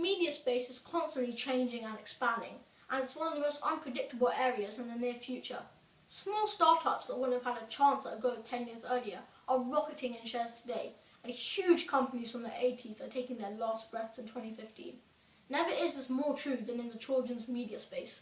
media space is constantly changing and expanding, and it's one of the most unpredictable areas in the near future. Small startups that wouldn't have had a chance at growth 10 years earlier are rocketing in shares today, and huge companies from the 80s are taking their last breaths in 2015. Never is this more true than in the children's media space.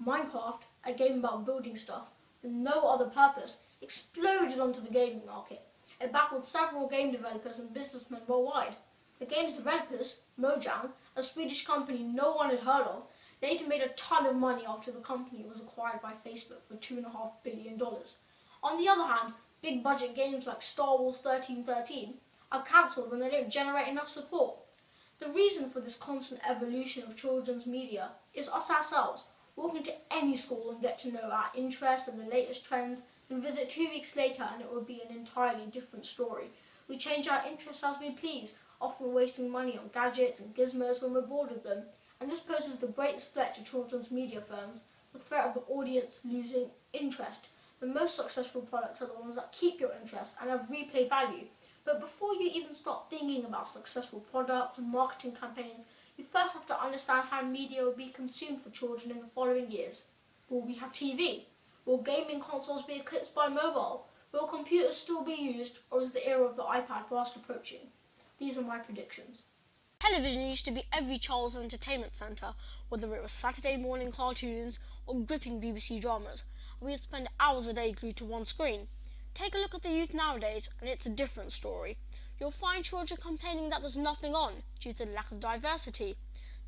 Minecraft, a game about building stuff with no other purpose, exploded onto the gaming market. It baffled several game developers and businessmen worldwide. The game's developers, Mojang, a Swedish company no one had heard of, later made a ton of money after the company was acquired by Facebook for $2.5 billion. On the other hand, big budget games like Star Wars 1313 are cancelled when they don't generate enough support. The reason for this constant evolution of children's media is us ourselves, walk into any school and get to know our interests and the latest trends, and visit two weeks later and it will be an entirely different story. We change our interests as we please, often wasting money on gadgets and gizmos when we're bored of them, and this poses the greatest threat to children's media firms, the threat of the audience losing interest. The most successful products are the ones that keep your interest and have replay value. But before you even start thinking about successful products and marketing campaigns, you first have to understand how media will be consumed for children in the following years. Will we have TV? Will gaming consoles be eclipsed by mobile? Will computers still be used, or is the era of the iPad fast approaching? These are my predictions. Television used to be every child's entertainment centre, whether it was Saturday morning cartoons or gripping BBC dramas. We'd spend hours a day glued to one screen. Take a look at the youth nowadays, and it's a different story. You'll find children complaining that there's nothing on due to the lack of diversity.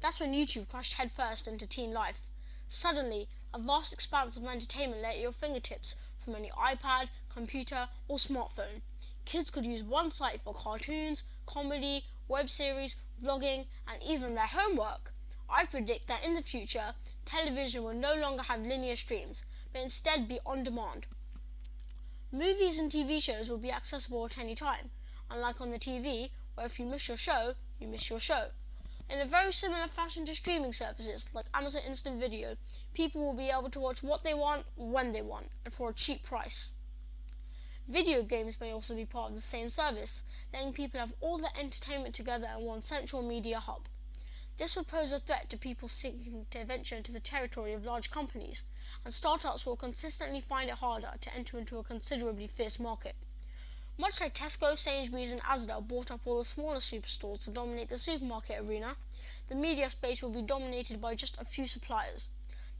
That's when YouTube crashed headfirst into teen life. Suddenly, a vast expanse of entertainment lay at your fingertips from any iPad, computer, or smartphone. Kids could use one site for cartoons, comedy, web series, vlogging, and even their homework. I predict that in the future, television will no longer have linear streams, but instead be on demand. Movies and TV shows will be accessible at any time, unlike on the TV, where if you miss your show, you miss your show. In a very similar fashion to streaming services like Amazon Instant Video, people will be able to watch what they want, when they want, and for a cheap price. Video games may also be part of the same service, letting people have all their entertainment together in one central media hub. This would pose a threat to people seeking to venture into the territory of large companies, and startups will consistently find it harder to enter into a considerably fierce market. Much like Tesco, Sainsbury's and Asda bought up all the smaller superstores to dominate the supermarket arena, the media space will be dominated by just a few suppliers.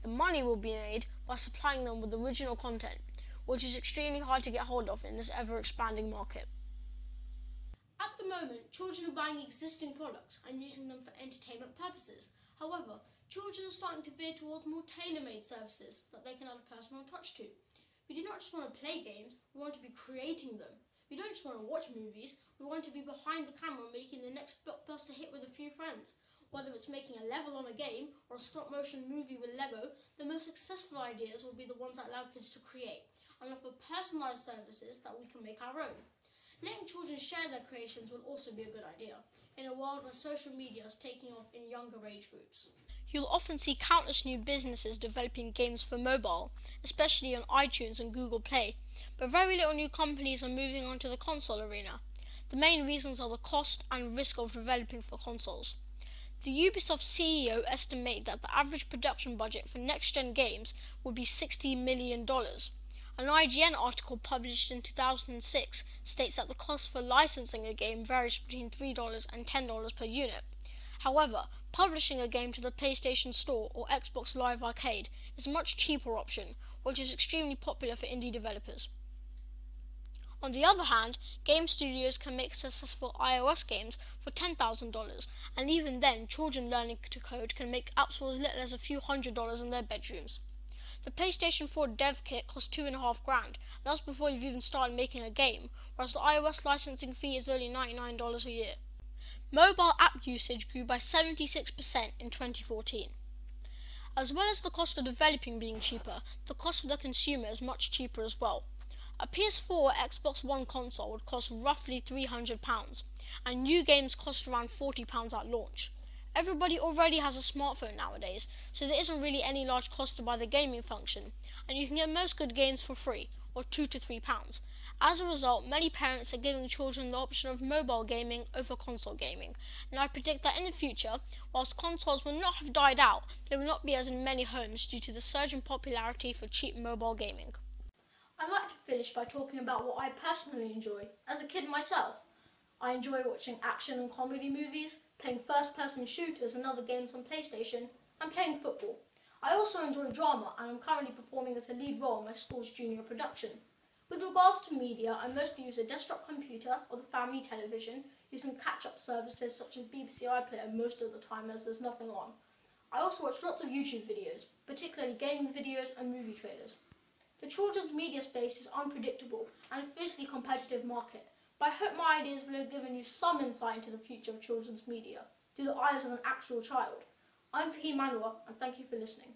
The money will be made by supplying them with original content, which is extremely hard to get hold of in this ever-expanding market. At the moment, children are buying existing products and using them for entertainment purposes. However, children are starting to veer towards more tailor-made services that they can add a personal touch to. We do not just want to play games, we want to be creating them. We don't just want to watch movies, we want to be behind the camera making the next blockbuster hit with a few friends. Whether it's making a level on a game or a stop motion movie with Lego, the most successful ideas will be the ones that allow kids to create and offer personalised services that we can make our own. Letting children share their creations will also be a good idea, in a world where social media is taking off in younger age groups. You'll often see countless new businesses developing games for mobile, especially on iTunes and Google Play, but very little new companies are moving onto the console arena. The main reasons are the cost and risk of developing for consoles. The Ubisoft CEO estimated that the average production budget for next-gen games would be $60 million. An IGN article published in 2006 states that the cost for licensing a game varies between $3 and $10 per unit. However, publishing a game to the PlayStation Store or Xbox Live Arcade is a much cheaper option, which is extremely popular for indie developers. On the other hand, game studios can make successful iOS games for $10,000, and even then, children learning to code can make apps for as little as a few hundred dollars in their bedrooms. The PlayStation 4 dev kit costs two and a half grand. That's before you've even started making a game, whereas the iOS licensing fee is only $99 a year. Mobile app usage grew by 76% in 2014. As well as the cost of developing being cheaper, the cost for the consumer is much cheaper as well. A PS4 or Xbox One console would cost roughly £300, and new games cost around £40 at launch. Everybody already has a smartphone nowadays, so there isn't really any large cost to buy the gaming function, and you can get most good games for free, or 2 to 3 pounds. As a result, many parents are giving children the option of mobile gaming over console gaming, and I predict that in the future, whilst consoles will not have died out, they will not be as in many homes due to the surge in popularity for cheap mobile gaming. I'd like to finish by talking about what I personally enjoy, as a kid myself. I enjoy watching action and comedy movies, playing first-person shooters and other games on PlayStation, and playing football. I also enjoy drama and I'm currently performing as a lead role in my school's junior production. With regards to media, I mostly use a desktop computer or the family television, using catch-up services such as BBC iPlayer most of the time as there's nothing on. I also watch lots of YouTube videos, particularly gaming videos and movie trailers. The children's media space is unpredictable and a fiercely competitive market, but I hope my ideas will have given you some insight into the future of children's media through the eyes of an actual child. I'm Faheem Anwar, and thank you for listening.